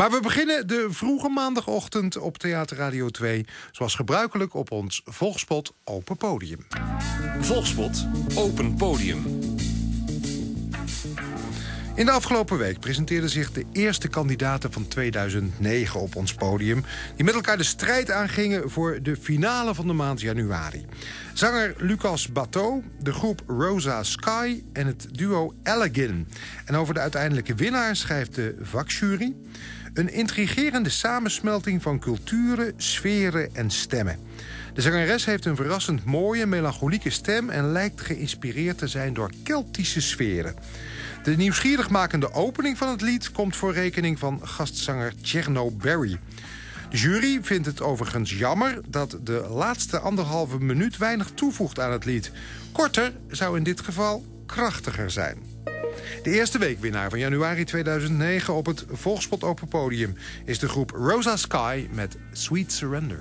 Maar we beginnen de vroege maandagochtend op Theater Radio 2... zoals gebruikelijk op ons Volgspot Open Podium. Volgspot Open Podium. In de afgelopen week presenteerden zich de eerste kandidaten van 2009 op ons podium... die met elkaar de strijd aangingen voor de finale van de maand januari. Zanger Lucas Bateau, de groep Rosa Sky en het duo Elegin. En over de uiteindelijke winnaar schrijft de vakjury... een intrigerende samensmelting van culturen, sferen en stemmen. De zangeres heeft een verrassend mooie, melancholieke stem... en lijkt geïnspireerd te zijn door Keltische sferen. De nieuwsgierigmakende opening van het lied komt voor rekening van gastzanger Cherno Berry. De jury vindt het overigens jammer dat de laatste anderhalve minuut weinig toevoegt aan het lied. Korter zou in dit geval krachtiger zijn. De eerste weekwinnaar van januari 2009 op het Volgspot Open Podium... is de groep Rosa Sky met Sweet Surrender.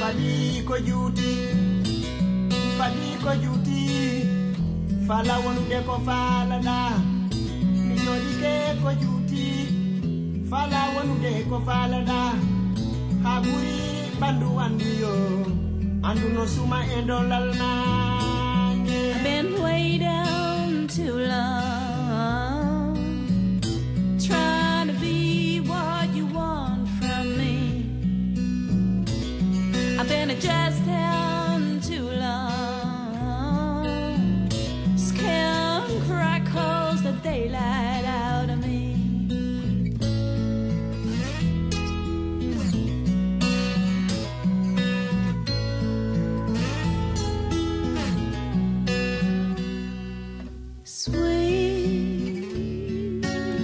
Ko juuti faɗi ko juuti fala wonude ko falana joɗike ko juuti fala wonude ko falana ha ɓuri ɓandu anduyo andu no suma e dolal I've been just down too long. The daylight out of me. Sweet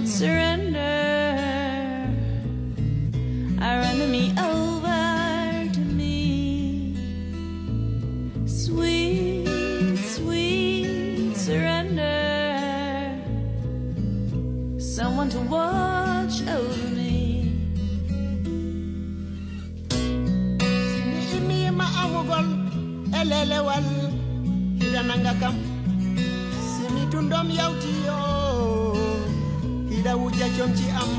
surrender, someone to watch over me. imi ma awugol elelewal hidananga kam simi tundom yawti yo hida wujja comci am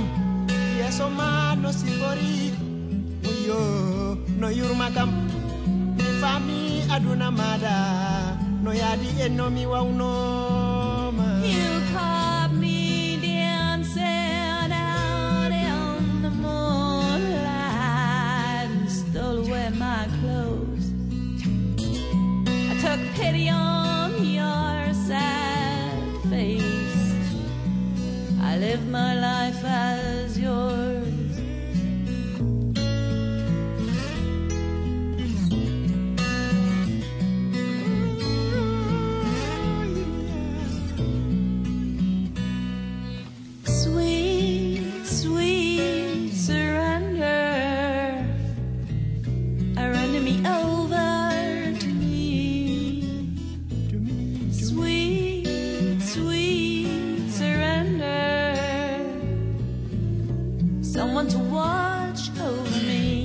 yeso ma no sifori yo no yurma kam fami aduna mada no yaadi en no my clothes. I took pity on your sad face. I live my life as yours. Someone to watch over me.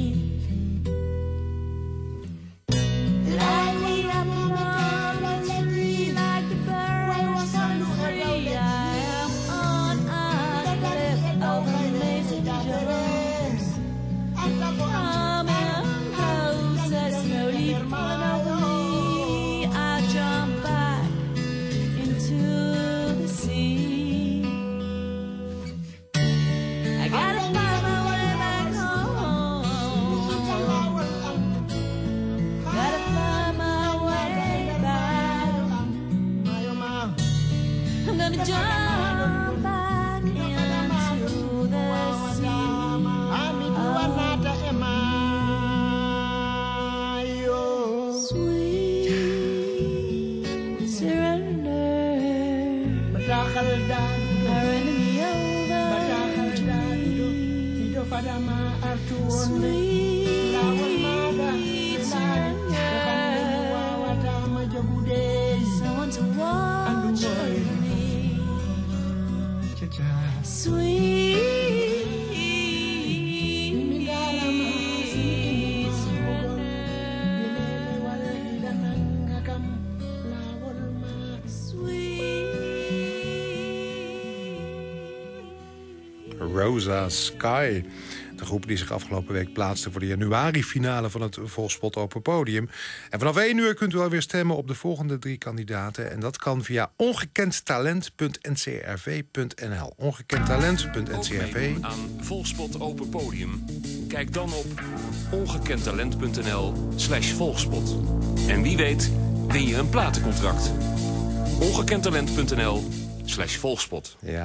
Our enemy over to daɗuɗo me. miɗo artu wonde lawol Rosa Sky. De groep die zich afgelopen week plaatste voor de januari-finale van het Volspot Open Podium. En vanaf 1 uur kunt u alweer stemmen op de volgende drie kandidaten. En dat kan via ongekendtalent.ncrv.nl. Ongekendtalent.ncrv. Aan Volkspot Open Podium? Kijk dan op ongekendtalent.nl slash volkspot. En wie weet win je een platencontract. ongekendtalent.nl slash volkspot. Ja,